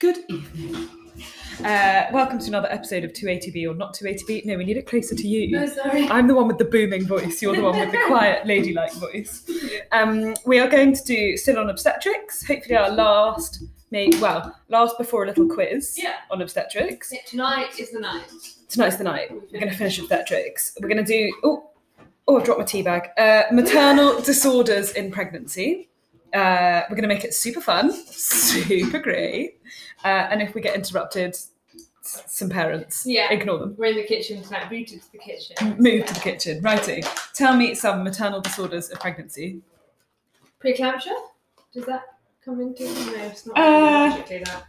Good evening. Uh, welcome to another episode of 280B or not 280B. No, we need it closer to you. No, sorry. I'm the one with the booming voice. You're the one with the quiet, ladylike voice. Um, we are going to do still on obstetrics. Hopefully, our last, maybe well, last before a little quiz Yeah. on obstetrics. Yeah, Tonight is the night. Tonight's the night. We're going to finish obstetrics. We're going to do. Oh, oh, I've dropped my tea bag. Uh, maternal disorders in pregnancy. Uh, we're going to make it super fun, super great. Uh, and if we get interrupted, s- some parents, Yeah. ignore them. We're in the kitchen tonight. Booted to the kitchen. Move to the kitchen. Righty. Tell me some maternal disorders of pregnancy. Preeclampsia? Does that come into? No, it's not Uh, that.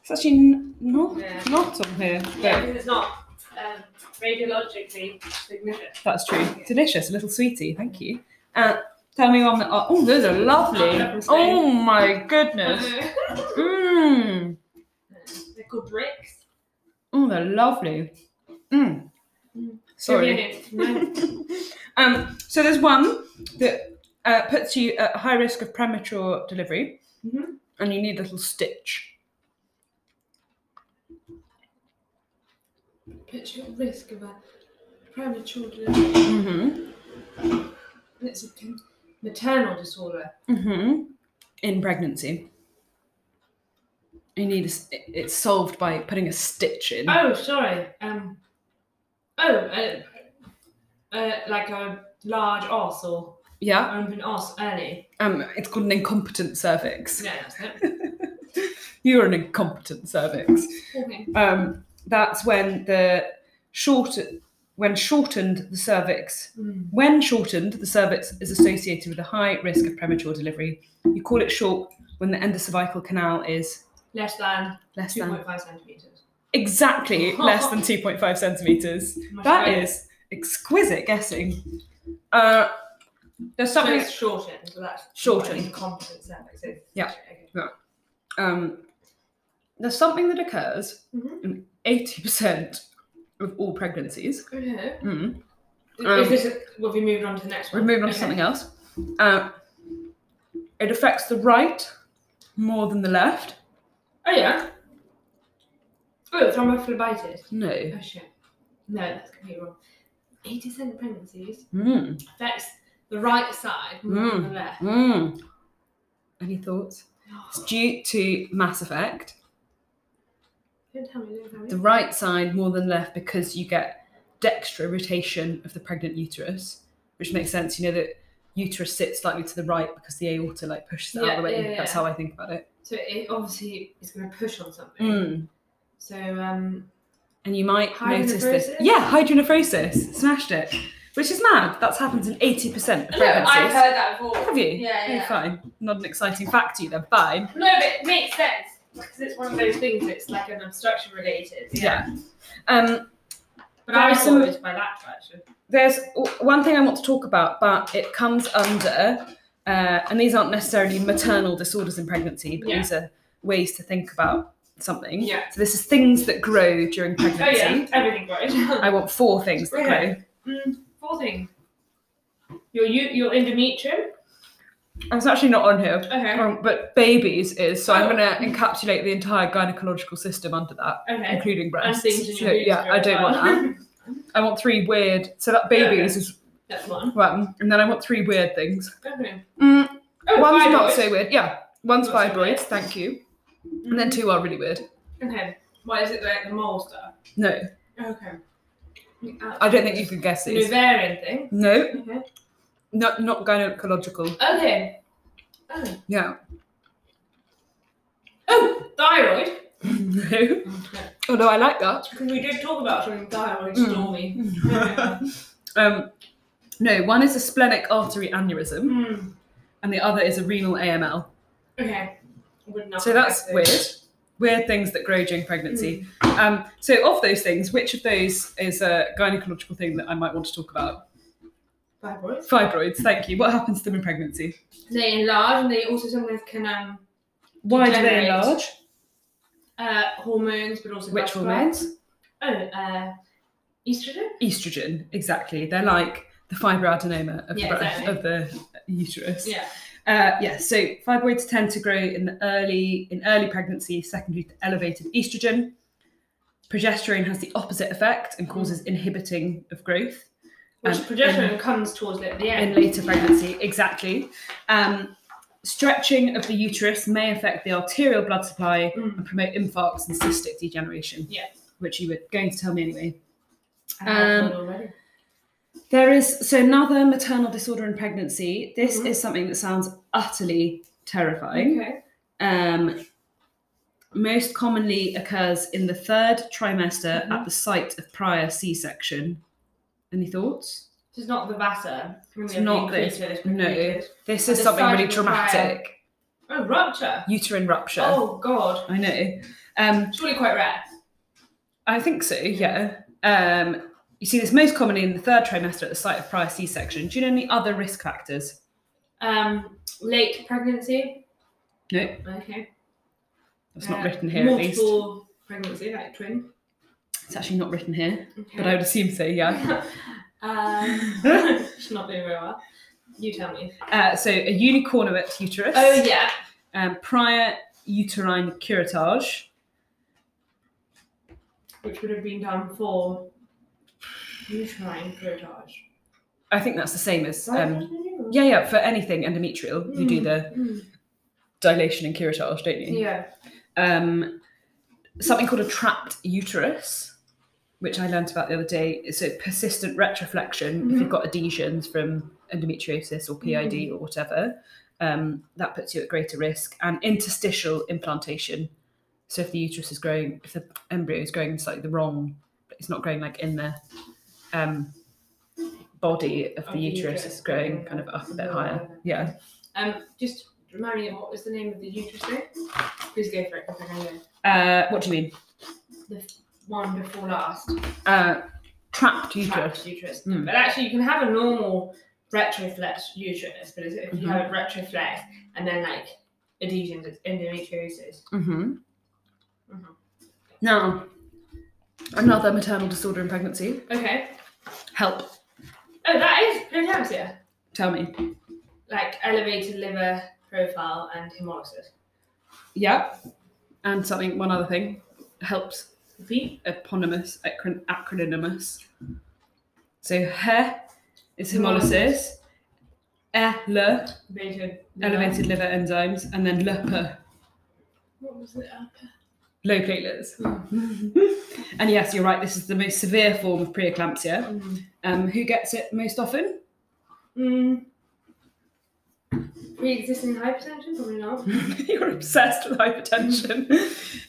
It's actually n- not Yeah. not on here, but Yeah, because it's not um, radiologically significant. that's true. Delicious, a little sweetie. Thank you. Uh, tell me one that. Oh, those are lovely. Oh, from Spain. Oh my goodness. Mmm. They're called bricks. Oh, they're lovely. Mm. Mm. Sorry. Um, so there's one that uh, puts you at high risk of premature delivery, Mhm. and you need a little stitch. Puts you at risk of a premature delivery. Mm-hmm. And it's a con- maternal disorder. Mm-hmm. In pregnancy. You need a, it's solved by putting a stitch in. Oh, sorry. Um. Oh, uh, uh, like a large os or Yeah. open os early. Um, it's called an incompetent cervix. Yeah, that's it. You're an incompetent cervix. Okay. Um, that's when the short when shortened the cervix Mm. when shortened the cervix is associated with a high risk of premature delivery. You call it short when the endocervical canal is Less than less two than point five centimeters. exactly less than 2.5 centimeters. That is exquisite guessing. Uh, there's So something it's shortened. So that's Shortened. Incompetent cervix. Yeah. Okay. um, there's something that occurs Mhm. in 80% of all pregnancies. Okay. Mm. Is Um, this? A, well, we moved on to the next one? One. moving on Okay. to something else. Uh, it affects the right more than the left. Oh yeah. Oh, thrombophlebitis. No. Oh shit. No, that's completely wrong. Eighty percent of pregnancies Mm. affects the right side more than the left. Mm. Any thoughts? It's due to mass effect. Don't tell me. Don't tell me. The right side more than left because you get dextra rotation of the pregnant uterus, which makes sense. You know that uterus sits slightly to the right because the aorta like pushes it out of the way. yeah, That's yeah. how I think about it. So it obviously is going to push on something. Mm. So um, And you might notice this. Yeah, hydronephrosis. Smashed it. Which is mad. That's happens in 80% of no, pregnancies. I've heard that before. Have you? Yeah, Oh, fine. Not an exciting fact to you then. Fine. No, but it makes sense because it's one of those things. It's like an obstruction related. Yeah. Um, But I some- always bilateral actually. there's one thing I want to talk about, but it comes under, uh, and these aren't necessarily maternal disorders in pregnancy, but Yeah. these are ways to think about something. Yeah. So this is things that grow during pregnancy. Oh yeah, everything grows. I want four things that Okay. grow. mm, four things. Your you your endometrium. It's actually not on here. Okay. Um, but babies is, so I'm Oh. going to encapsulate the entire gynecological system under that, Okay. including breasts. in So, yeah, I don't want that. I want three weird. So that babies is That's one. one, and then I want three weird things. Okay. Mm, Oh, one's not so weird. Yeah, one's Not so fibroids. weird. Thank you. And then two are really weird. Okay. Why is it like the mole stuff? No, Okay. I don't think you can guess An these. ovarian thing. No, Okay. Not not gynecological. Okay. Oh. Yeah. Oh, thyroid. no. Although I like that. Because we did talk about something thyroid Mm. stormy. Um, no, one is a splenic artery aneurysm, Hmm. and the other is a renal AML. Okay. So that's weird. Weird things that grow during pregnancy. Um, so of those things, which of those is a gynecological thing that I might want to talk about? Fibroids. Fibroids. Thank you. What happens to them in pregnancy? They enlarge and they also sometimes can um Why do they Degenerate. enlarge? uh hormones but also Which blood hormones? flow. Oh, uh estrogen? Estrogen. Exactly. They're like the fibroadenoma of, Yeah, the, breast, exactly. of the uterus. Yeah. Uh, yeah, so fibroids tend to grow in the early in early pregnancy, secondary to elevated estrogen. Progesterone has the opposite effect and causes inhibiting of growth. Which Um, progesterone comes towards the, the end. in later pregnancy. Exactly. Um, stretching of the uterus may affect the arterial blood supply Mm. and promote infarcts and cystic degeneration. Yeah. Which you were going to tell me anyway. Um. There is so another maternal disorder in pregnancy. This Mhm. is something that sounds utterly terrifying. Okay. Um, most commonly occurs in the third trimester Mhm. at the site of prior C-section. Any thoughts? This is not the Vasa. It's not this. No. This is something really dramatic. Oh, rupture. Uterine rupture. Oh God. I know. Um, Surely quite rare. I think so. Yeah. Um, you see this most commonly in the third trimester at the site of prior C-section. Do you know any other risk factors? Um, late pregnancy. No, Okay. not Uh, written here at least. Multiple pregnancy, like twin. It's actually not written here, Okay. but I would assume so. Yeah. um, she's not doing very well. You tell me. Uh, so a unicorn unicornuate uterus. Oh yeah. Um, prior uterine curettage. Which would have been done for uterine curettage. I think that's the same as. Um, yeah, yeah. For anything endometrial, you do the dilation and curettage, don't you? Yeah. um, something called a trapped uterus, which I learned about the other day. A persistent retroflexion. If Mhm. you've got adhesions from endometriosis or PID Mm-hmm. or whatever, um, that puts you at greater risk. And interstitial implantation. So if the uterus is growing, if the embryo is growing slightly the wrong, it's not growing like in the um, body of the uterus, it's growing kind of up a bit higher. Yeah. Um, just remind me, what was the name of the uterus? Please go for it. if I can go. Uh, what do you mean? The one before last. Uh, trapped uterus. Trapped uterus. Mm. But actually, you can have a normal retroflex uterus, but if you Mhm. have a retroflex and then like adhesions, it's endometriosis. Mm-hmm. Mhm. Now, another maternal disorder in pregnancy. Okay. Help. Oh, that is preeclampsia. Tell me. Like elevated liver profile and hemolysis. Yeah. And something, one other thing. Helps. Repeat. Eponymous, acron- acronymous. So, he is hemolysis. E, le, Elevated. elevated liver enzymes. And then lepe, What was it? low platelets. and yes, you're right. This is the most severe form of preeclampsia. Mm. Um, who gets it most often? Mm. Pre-existing hypertension? Probably not. You're obsessed with hypertension.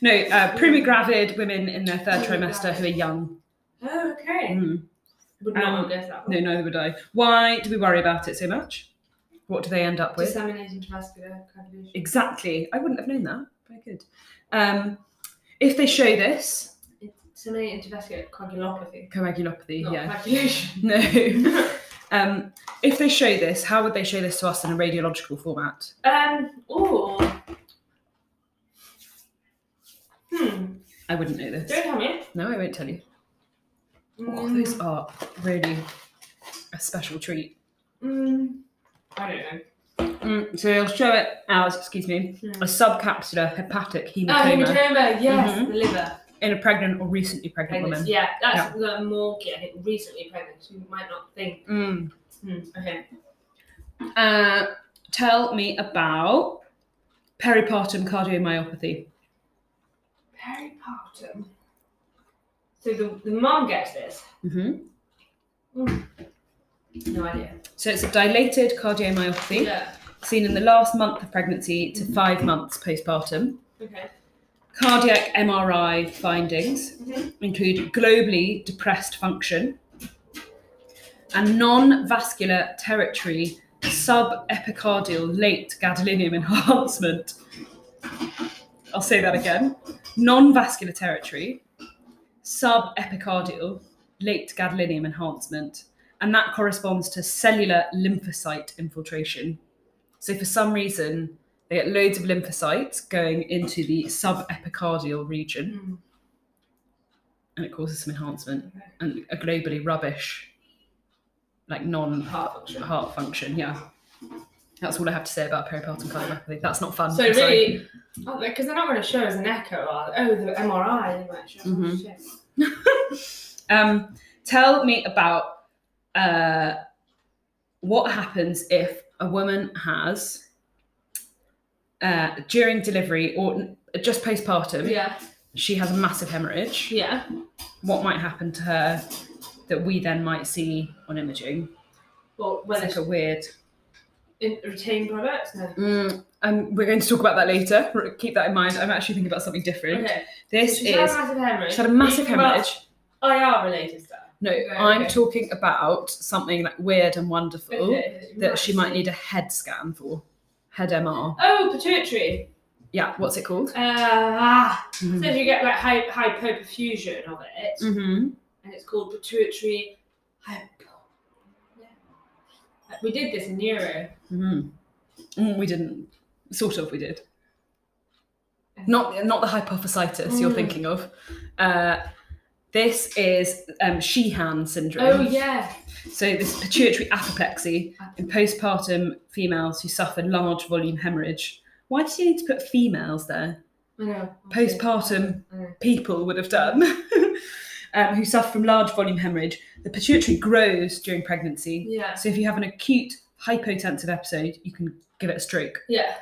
no, uh, primigravid women in their third trimester who are young. Oh, okay. Mm. Would not Um, guessed that No, neither would I. Why do we worry about it so much? What do they end up with? Disseminating intravascular coagulation. Exactly. I wouldn't have known that. Very good. Um, if they show this, Disseminating intravascular coagulopathy. coagulopathy, Not yeah. coagulation. No. um, if they show this, how would they show this to us in a radiological format? um, or... Hmm. I wouldn't know this. Don't tell me. No, I won't tell you. Oh, Mm, those are really a special treat. mm, I don't know. Mm, so they'll show it as, excuse me, Hmm. a subcapsular hepatic Oh, hematoma hematoma, yes, Mhm. the liver. In a pregnant or recently pregnant Pregnancy. woman. Yeah, that's the more I think recently pregnant. so You might not think. Mm. Hmm, okay. Uh, tell me about peripartum cardiomyopathy. Peripartum. So the, the mum gets this. hmm No idea. So it's a dilated cardiomyopathy Yeah. seen in the last month of pregnancy to five months postpartum. Okay. Cardiac MRI findings Mhm. include globally depressed function and non-vascular territory subepicardial late gadolinium enhancement. I'll say that again. Non-vascular territory subepicardial late gadolinium enhancement, and that corresponds to cellular lymphocyte infiltration. So for some reason, they get loads of lymphocytes going into the subepicardial region Mm. and it causes some enhancement and a globally rubbish, like non Heart function. heart function. Yeah. That's all I have to say about peripartum cardiomyopathy. That's not fun. So really, because they're not going to show us an echo. Oh, the MRI. They might show. Mhm. Um, tell me about uh, what happens if a woman has uh, during delivery or just postpartum, Yeah. she has a massive hemorrhage. Yeah. What might happen to her that we then might see on imaging? Well, It's whether like a weird. in retained products. No. Mm, and we're going to talk about that later. Keep that in mind. I'm actually thinking about something different. Okay. This had is a massive hemorrhage. she had a massive hemorrhage. IR related stuff. No, Okay, I'm okay. talking about something like weird and wonderful Okay, that she might need a head scan for. Head MR. Oh, pituitary. Yeah, what's it called? Uh, ah. Mm-hmm. So you get like hy- hypoperfusion of it, hmm and it's called pituitary hypo. Yeah. We did this in neuro. hmm Mm, we didn't. Sort of, we did. Not not the hypophysitis you're Mm. thinking of. Uh, this is um, Sheehan syndrome. Oh yeah. So this pituitary apoplexy in postpartum females who suffer large volume hemorrhage. Why did you need to put females there? I know. Postpartum I know. people would have done. um, who suffer from large volume hemorrhage. The pituitary grows during pregnancy. Yeah. So if you have an acute hypotensive episode, you can give it a stroke. Yeah.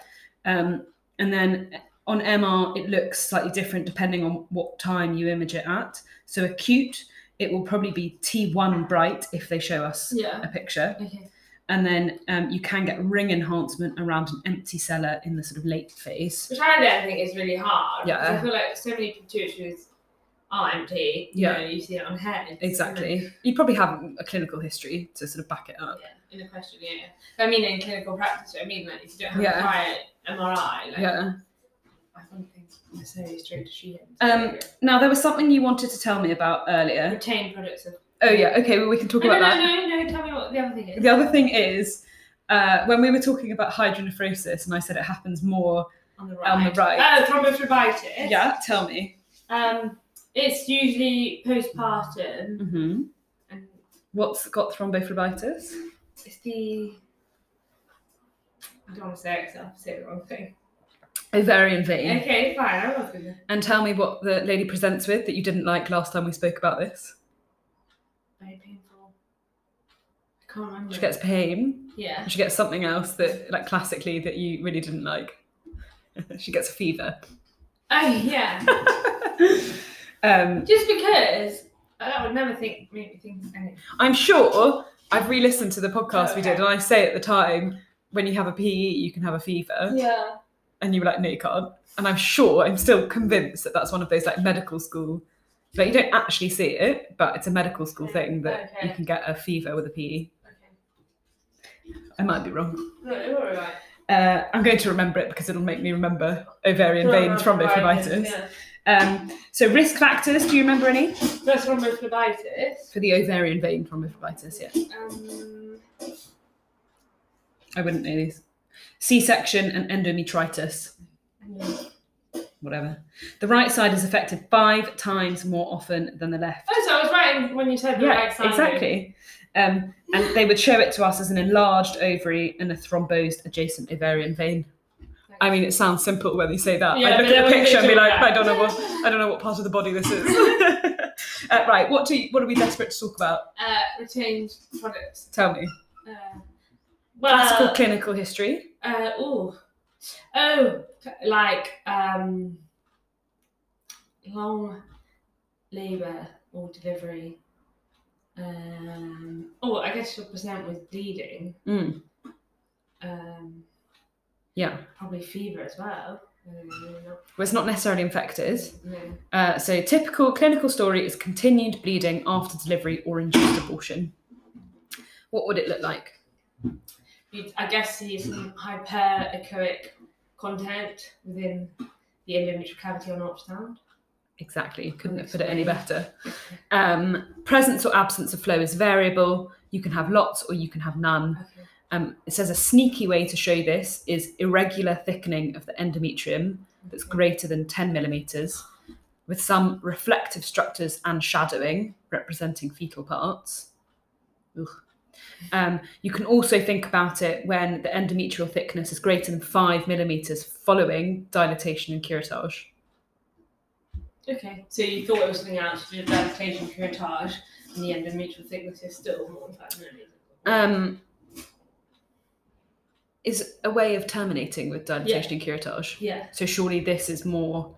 Um, and then on MR, it looks slightly different depending on what time you image it at. So acute, it will probably be T1 bright if they show us a picture. Okay. And then um, you can get ring enhancement around an empty sella in the sort of late phase. Which I don't think is really hard. Yeah. I feel like so many pituitaries are empty. You Yeah. know, you see it on heads. Exactly. You probably have a clinical history to sort of back it up. Yeah, in a question, yeah. yeah. I mean, in clinical practice, I mean, like, if you don't have Yeah. a prior MRI, like, Yeah. I think necessarily straight to. Um, Now, there was something you wanted to tell me about earlier. Retain products of. Oh, yeah. Okay, well, we can talk No, about no, that. no, no, no, tell me what the other thing is. The other thing is, uh, when we were talking about hydronephrosis, and I said it happens more. On the right. On the right. Oh, thrombophlebitis. Yeah, tell me. Um, it's usually postpartum, hmm and What's got thrombophlebitis? it's the. I don't want to say it 'cause I'll say the wrong thing. Ovarian vein. Okay, fine. I was gonna. And tell me what the lady presents with that you didn't like last time we spoke about this. Very painful. I can't remember. She gets pain. yeah. She gets something else that, like, classically that you really didn't like. she gets a fever. Oh yeah. um, Just because I would never think make me think anything. I'm sure I've re-listened to the podcast we did, and I say at the time, when you have a PE, you can have a fever, Yeah. And you were like, no, you can't. And I'm sure, I'm still convinced that that's one of those like medical school. Like you don't actually see it, but it's a medical school thing that Okay. you can get a fever with a PE. Okay. I might be wrong. No, you're all right. Uh, I'm going to remember it because it'll make me remember ovarian vein thrombophlebitis. Yeah. Um, so risk factors, do you remember any That's thrombophlebitis. for the ovarian vein thrombophlebitis? Yeah, Um, I wouldn't know these. C-section and endometritis, yeah. whatever. The right side is affected five times more often than the left. Oh, so I was right when you said the yeah, right side. exactly. Um, and they would show it to us as an enlarged ovary and a thrombosed adjacent ovarian vein. I mean, it sounds simple when you say that. Yeah, I look at the picture and be like, that- I don't know what, I don't know what part of the body this is. uh, right, what do you, what are we desperate to talk about? Uh, retained products. Tell me. Uh, well, Classical clinical history. Uh, oh, oh, like um, long labour or delivery. Um, oh, I guess you'll present with bleeding. Mm, Um, yeah, probably fever as well. Um, well, it's not necessarily infected. no. Uh, so, typical clinical story is continued bleeding after delivery or induced abortion. What would it look like? You'd, I guess see some hyperechoic content within the endometrial cavity on ultrasound. Exactly, couldn't have put it any better. Um, presence or absence of flow is variable. You can have lots or you can have none. Okay. Um, it says a sneaky way to show this is irregular thickening of the endometrium that's greater than 10 millimeters, with some reflective structures and shadowing representing fetal parts. Ugh. Um, you can also think about it when the endometrial thickness is greater than five millimeters following dilatation and curettage. Okay, so you thought it was something else to do with dilatation, curettage, and the endometrial thickness is still more than five millimeters. Um, is a way of terminating with dilatation and curettage. Yeah, So surely this is more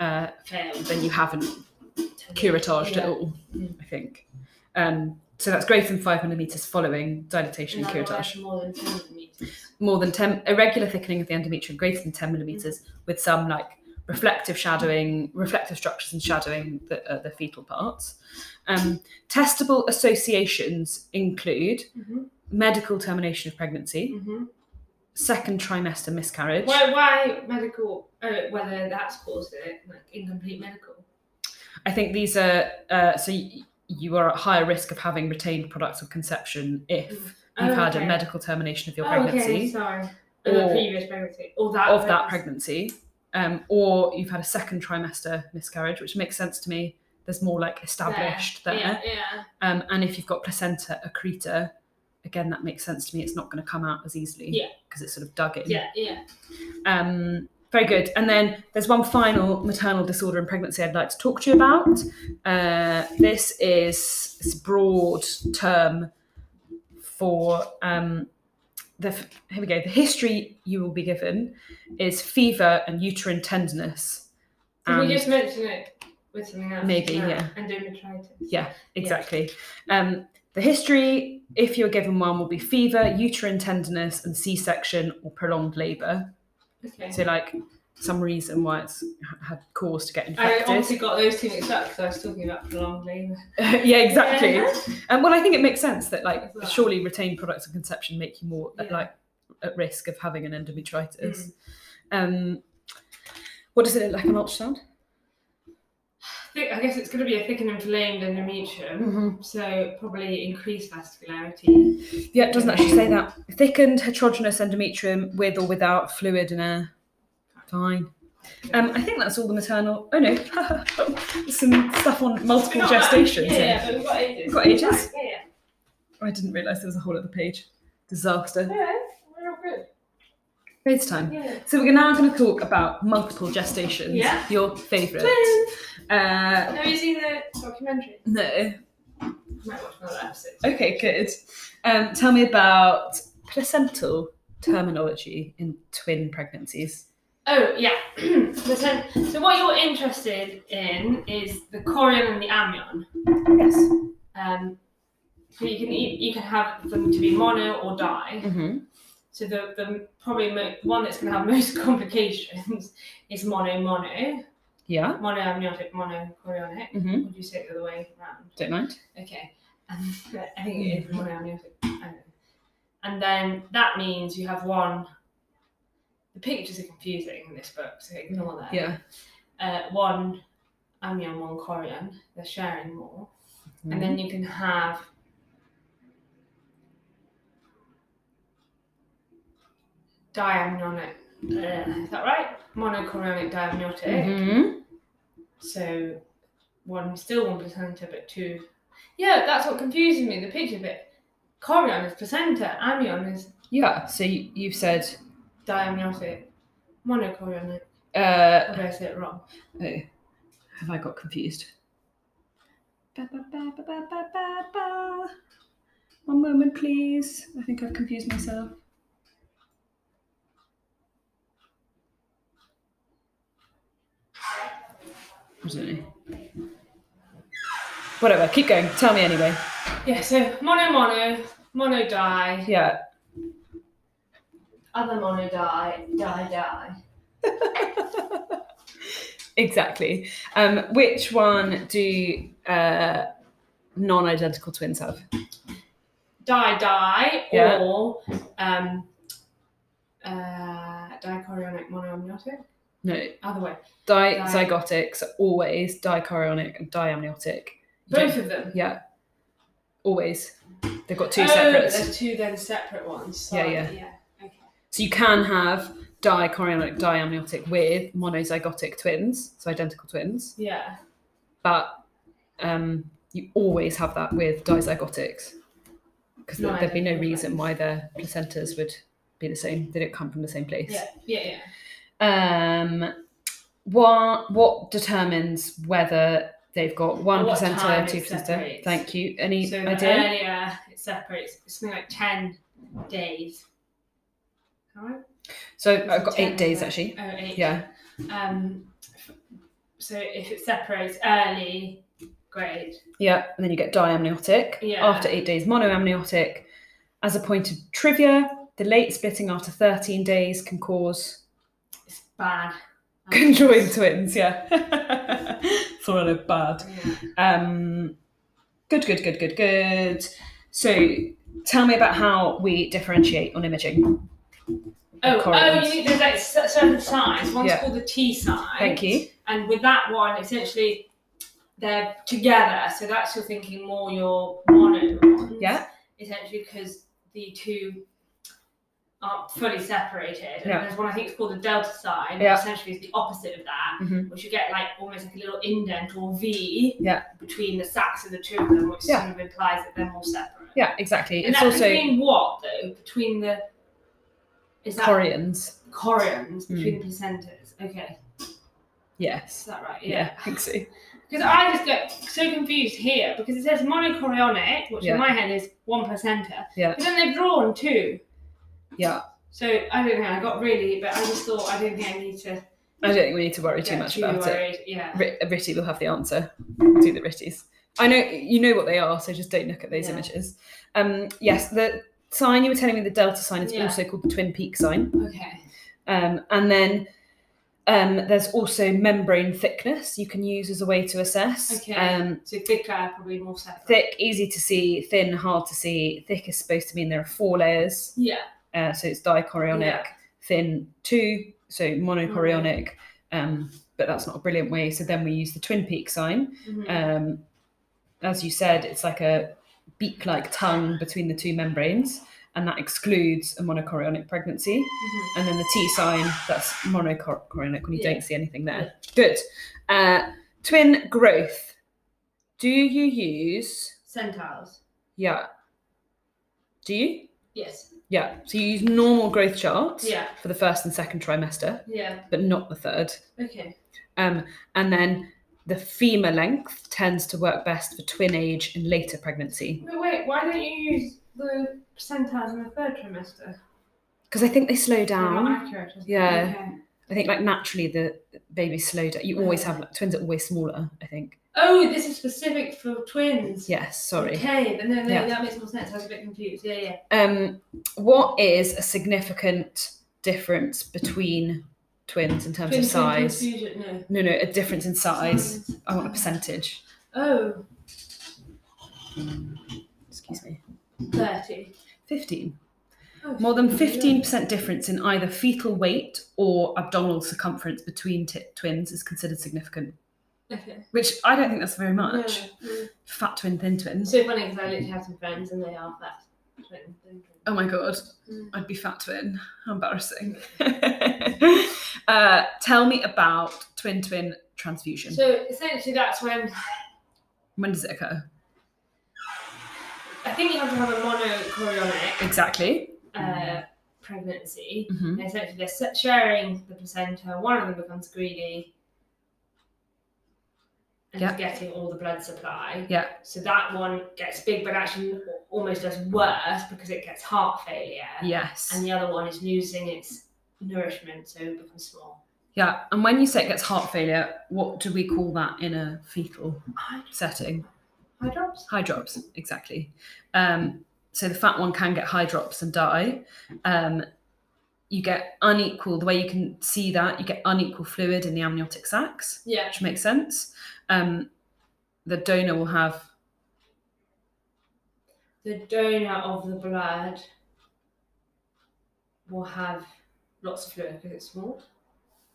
uh, than you haven't curettaged at all. Mm. I think. Um, so that's greater than five millimeters following dilatation And curettage. more than 10 millimeters. More than ten irregular thickening of the endometrium greater than ten millimeters with some like reflective shadowing, reflective structures and shadowing the, uh, the fetal parts. Um, testable associations include Mm-hmm. medical termination of pregnancy, Mm-hmm. second trimester miscarriage. Why, why medical, uh, whether that's caused it, like incomplete medical? I think these are uh, so you are at higher risk of having retained products of conception if you've Oh, had okay. a medical termination of your Oh, pregnancy okay, sorry. Or previous pregnancy. Or that of that pregnancy, um, or you've had a second trimester miscarriage, which makes sense to me. There's more like established there. Yeah, yeah. Um, and if you've got placenta accreta, again, that makes sense to me. It's not going to come out as easily Yeah. because it's sort of dug in. Yeah, yeah. Um, very good. And then there's one final maternal disorder in pregnancy I'd like to talk to you about. Uh, this is this broad term for um, the here we go. The history you will be given is fever and uterine tenderness. Did we just mention it with something else? Maybe, No, yeah. Endometritis. Yeah, exactly. Um, the history, if you're given one, will be fever, uterine tenderness, and C-section or prolonged labour. Okay. So, like, some reason why it's had cause to get infected. I obviously got those two mixed up because I was talking about prolonged labour. yeah, exactly. Yeah. And well, I think it makes sense that, like, well. surely retained products of conception make you more Yeah. like at risk of having an endometritis. Mm. Um, what does it look like on ultrasound? I guess it's going to be a thickened and inflamed endometrium, Mm-hmm. so probably increased vascularity. Yeah, it doesn't actually say that. Thickened heterogeneous endometrium with or without fluid and air. Fine. Um, I think that's all the maternal. Oh no, some stuff on multiple gestations. Yeah, yeah, but we've got ages. We've got ages? Yeah, yeah. I didn't realise there was a whole other page. Disaster. Yeah, we're all good. Loads time. Yeah. So we're now going to talk about multiple gestations. Yeah. Your favourite. Uh, Have you seen the documentary? no. Might watch another episode. Okay, good. Um, tell me about placental terminology in twin pregnancies. Oh yeah. So what you're interested in is the chorion and the amnion. Yes. Um, so you can eat, you can have them to be mono or di. Mm-hmm. So the the probably mo- one that's going to have most complications is mono mono Yeah. mono amniotic mono chorionic. Mm-hmm. Would you say it the other way around? Don't mind. Okay. And I think it is mono amniotic. I don't know. And then that means you have one. The pictures are confusing in this book, so ignore that. Yeah. Uh, one amnion, one chorion. They're sharing more, and then you can have. Diamnionic, uh, is that right? Monochorionic diamniotic. Mm-hmm. So one still one placenta, but two. Yeah, that's what confuses me. The picture bit. Chorion is placenta. Amnion is Yeah. So you, you've said. diamniotic. Monochorionic. Uh, Or did I say it wrong? oh, have I got confused? Ba, ba, ba, ba, ba, ba, ba, ba. One moment, please. I think I've confused myself. I. Whatever. Keep going. Tell me anyway. Yeah. So mono mono mono die, Yeah. other mono die, die die. exactly. Um, which one do uh, non-identical twins have? Die die Yeah. or um uh dichorionic monoamniotic. No. Other way. Dizygotics are always dichorionic and diamniotic. Both of them. Yeah. Always. They've got two oh, separate. There's two then separate ones. Yeah, yeah. yeah. Okay. So you can have dichorionic diamniotic with monozygotic twins, so identical twins, Yeah. but um, you always have that with dizygotics because No, there'd be no reason why their placentas would be the same. They don't come from the same place. Yeah, yeah, yeah. Um, what what determines whether they've got one time two separates. Thank you. Any So idea? earlier it separates, it's something like 10 days. Alright? So Is I've got eight days or- actually. Oh, eight. Yeah. Um, so if it separates early, great. Yeah, and then you get diamniotic. Yeah. After eight days, monoamniotic. As a point of trivia, the late splitting after 13 days can cause It's bad. conjoined twins. Yeah. Sort of bad. Yeah. Um, good, good, good, good, good. So tell me about how we differentiate on imaging. Oh, oh, you need, there's like certain size. One's Yeah. called the T sign. Thank you. And with that one, essentially, they're together. So that's you're thinking more your mono ones. Yeah. Essentially, because the two aren't fully separated. Yeah. And there's one I think it's called the delta sign. Yeah. Which essentially is the opposite of that. Mhm. Which you get like almost like a little indent or V. Yeah. Between the sacs of the two of them, which Yeah. sort of implies that they're more separate. Yeah, exactly. And it's also between what though? Between the is that chorions. chorions Hmm. between the placentas? Okay, is Yes. that right? Yeah, I think so. Because I just get so confused here because it says monochorionic, which Yeah. in my head is one placenta. Yeah. But then they've drawn two. Yeah. So I don't know. I got really, but I just thought I don't think I need to I don't think we need to worry too much about it. Yeah. Ri- Ritty will have the answer. Do the Ritties. I know you know what they are, so just don't look at those Yeah. images. Um, yes, the sign you were telling me, the delta sign, is Yeah. also called the twin peak sign. Okay. Um, and then um, there's also membrane thickness you can use as a way to assess. Okay. Um, So thicker, probably more separate. thick, easy to see, thin, hard to see. Thick is supposed to mean there are four layers, Yeah. Uh, so it's dichorionic. Yeah. Thin, two, so monochorionic. Um, but that's not a brilliant way. So then we use the twin peak sign. Mhm. Um, as you said, it's like a beak-like tongue between the two membranes, and that excludes a monochorionic pregnancy. Mhm. And then the T sign, that's monochorionic when you Yeah. don't see anything there. Good. Uh, twin growth. Do you use? Centiles. Yeah. Do you? Yes. Yeah. So you use normal growth charts Yeah. for the first and second trimester, Yeah. but not the third. Okay. Um, and then the femur length tends to work best for twin age and later pregnancy But wait, why don't you use the percentiles in the third trimester? because I think they slow They're down. not accurate. is it? Yeah. Okay. I think like naturally the babies slow down. You always have like, twins are always smaller. I think. Oh, this is specific for twins. Yes. Sorry. Okay, then no, no, Yeah. that makes more sense. I was a bit confused. Yeah, yeah. Um, what is a significant difference between twins in terms Twin of size? No. No, no, a difference in size. I want a percentage. Oh, Excuse me. 30. 15. Oh, More than 15% difference in either fetal weight or abdominal circumference between t- twins is considered significant, Okay. which I don't think that's very much. No, no. Fat twin, thin twins. So funny because I literally have some friends and they are fat. Twin, twin, twin. Oh my god, Mm. I'd be fat twin. How embarrassing. uh, tell me about twin twin transfusion. So essentially, that's when when does it occur? I think you have to have a monochorionic Exactly. uh, pregnancy. hmm essentially, they're sharing the placenta. One of them becomes greedy and Yeah. getting all the blood supply. Yeah. So that one gets big, but actually almost does worse because it gets heart failure. Yes. And the other one is losing its nourishment, so it becomes small. Yeah. And when you say it gets heart failure, what do we call that in a fetal setting? Hydrops? High drops, exactly. Um, so the fat one can get hydrops and die. Um, you get unequal, the way you can see that, you get unequal fluid in the amniotic sacs, Yeah. which makes sense. Um, the donor will have, The donor of the blood will have lots of fluid because it's small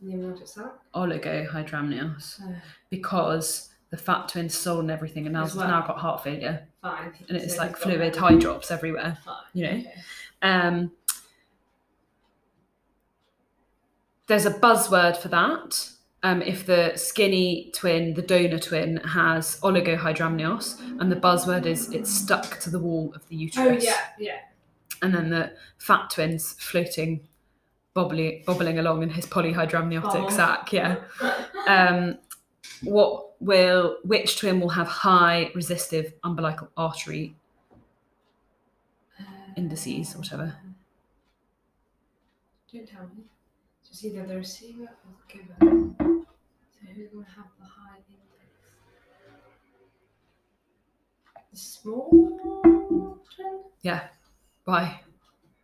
the amniotic sac. oligohydramnios So, because the fat twin's stolen everything and now well. now got heart failure fine. and it's So like fluid hydrops everywhere Fine. you know. Okay. um there's a buzzword for that um, if the skinny twin, the donor twin, has oligohydramnios, and the buzzword is it's stuck to the wall of the uterus. Oh uterus. yeah, yeah. And then the fat twin's floating, bobbly, bobbling along in his polyhydramniotic Oh. sac. Yeah. Um, what will which twin will have high resistive umbilical artery indices, or whatever? Don't tell me. Just either the receiver or the giver. So who's going to have the high index? The small twin? Yeah. Why?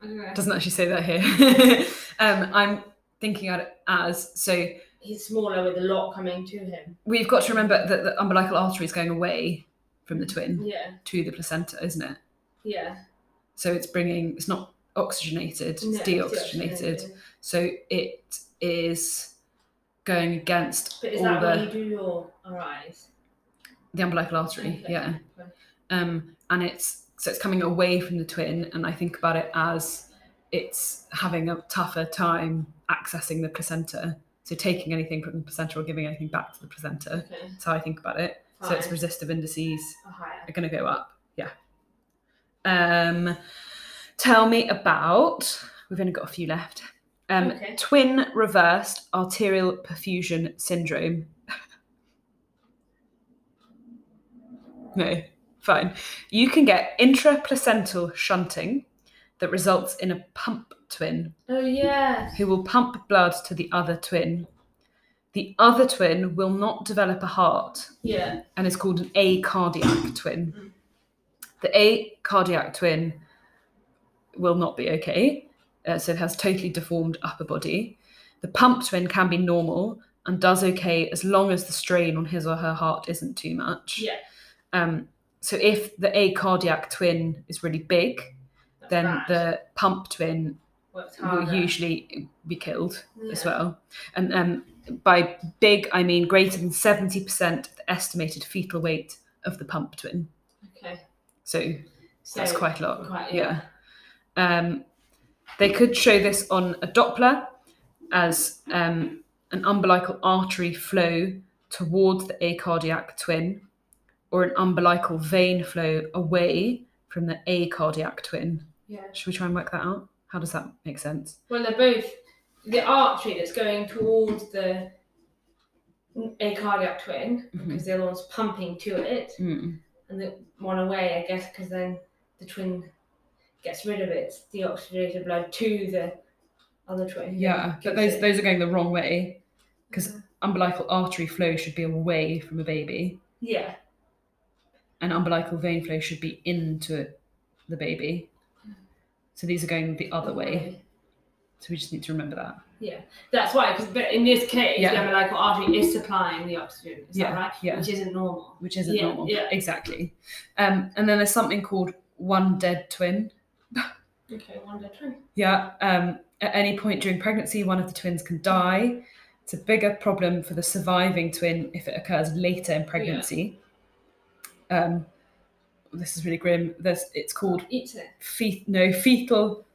I don't know. Doesn't actually say that here. um, I'm thinking of it as so. He's smaller with a lot coming to him. We've got to remember that the umbilical artery is going away from the twin Yeah, to the placenta, isn't it? yeah. So it's bringing. It's not oxygenated. It's No, deoxygenated. So it is going against But is all that the where you do your RIs? the umbilical artery. Okay. Yeah. um, and it's so it's coming away from the twin, and I think about it as it's having a tougher time accessing the placenta. So taking anything from the placenta or giving anything back to the placenta. Okay. That's how I think about it. So its resistive indices higher. are going to go up. Yeah. Um, tell me about. We've only got a few left. Um, Okay. Twin reversed arterial perfusion syndrome. no, fine. You can get intraplacental shunting that results in a pump twin Oh yeah. who will pump blood to the other twin. The other twin will not develop a heart Yeah. and is called an acardiac twin. Mm. The acardiac twin will not be okay, uh, so it has totally deformed upper body. The pump twin can be normal and does okay as long as the strain on his or her heart isn't too much. Yeah. Um, so if the acardiac twin is really big, That's then bad. the pump twin will usually be killed as well. And um, by big, I mean greater than 70% of the estimated fetal weight of the pump twin. Okay. So So that's quite a lot. quite- yeah. Um, they could show this on a Doppler as um, an umbilical artery flow towards the acardiac twin or an umbilical vein flow away from the acardiac twin. Yeah. Should we try and work that out? How does that make sense? Well, they're both the artery that's going towards the acardiac twin Mhm. because the other one's pumping to it, Mm. and the one away, I guess, because then the twin gets rid of it, its deoxygenated blood to the other twin. Yeah, but those it- those are going the wrong way because umbilical artery flow should be away from a baby, yeah, and umbilical vein flow should be into the baby. So these are going the other way. So we just need to remember that. Yeah, that's why, because in this case, Yeah. the umbilical artery is supplying the oxygen. Is Yeah, that right? yeah. Which isn't normal. which isn't Yeah, normal. yeah. Exactly. Um, and then there's something called one dead twin. Okay, one dead twin. Yeah. Um, at any point during pregnancy, one of the twins can die. It's a bigger problem for the surviving twin if it occurs later in pregnancy. Um, this is really grim. There's, it's called fe- no fetal.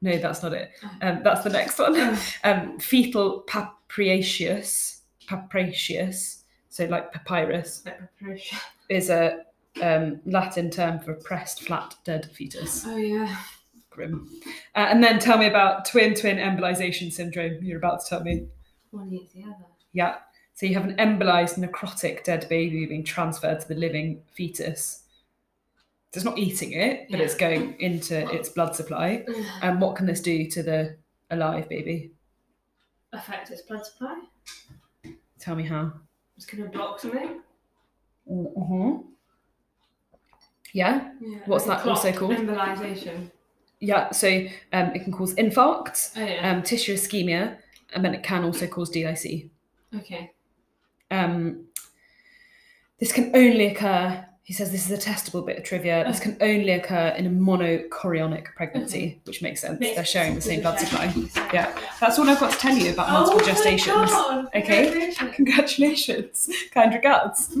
No, that's not it. Um, that's the next one. Um, fetal papyraceus, papyraceus, so like papyrus, Like preparation. is a um, Latin term for pressed flat dead fetus. Oh yeah. Grim. Uh, and then tell me about twin twin embolization syndrome. You're about to tell me. One eats the other. Yeah. So you have an embolized necrotic dead baby being transferred to the living fetus. So it's not eating it, but Yeah. it's going into its blood supply. And what can this do to the alive baby? Affect its blood supply. Tell me how. It's gonna block something. Mm-hmm. Yeah. Yeah. What's that also called? Embolization. Yeah. So um, it can cause infarcts, Oh yeah. um, tissue ischemia, and then it can also cause DIC. okay. Um, this can only occur, he says this is a testable bit of trivia, this can only occur in a monochorionic pregnancy, which makes sense. Makes They're sharing the same blood supply. Yeah. That's all I've got to tell you about multiple Oh gestations. Okay. congratulations. Congratulations. Kind regards.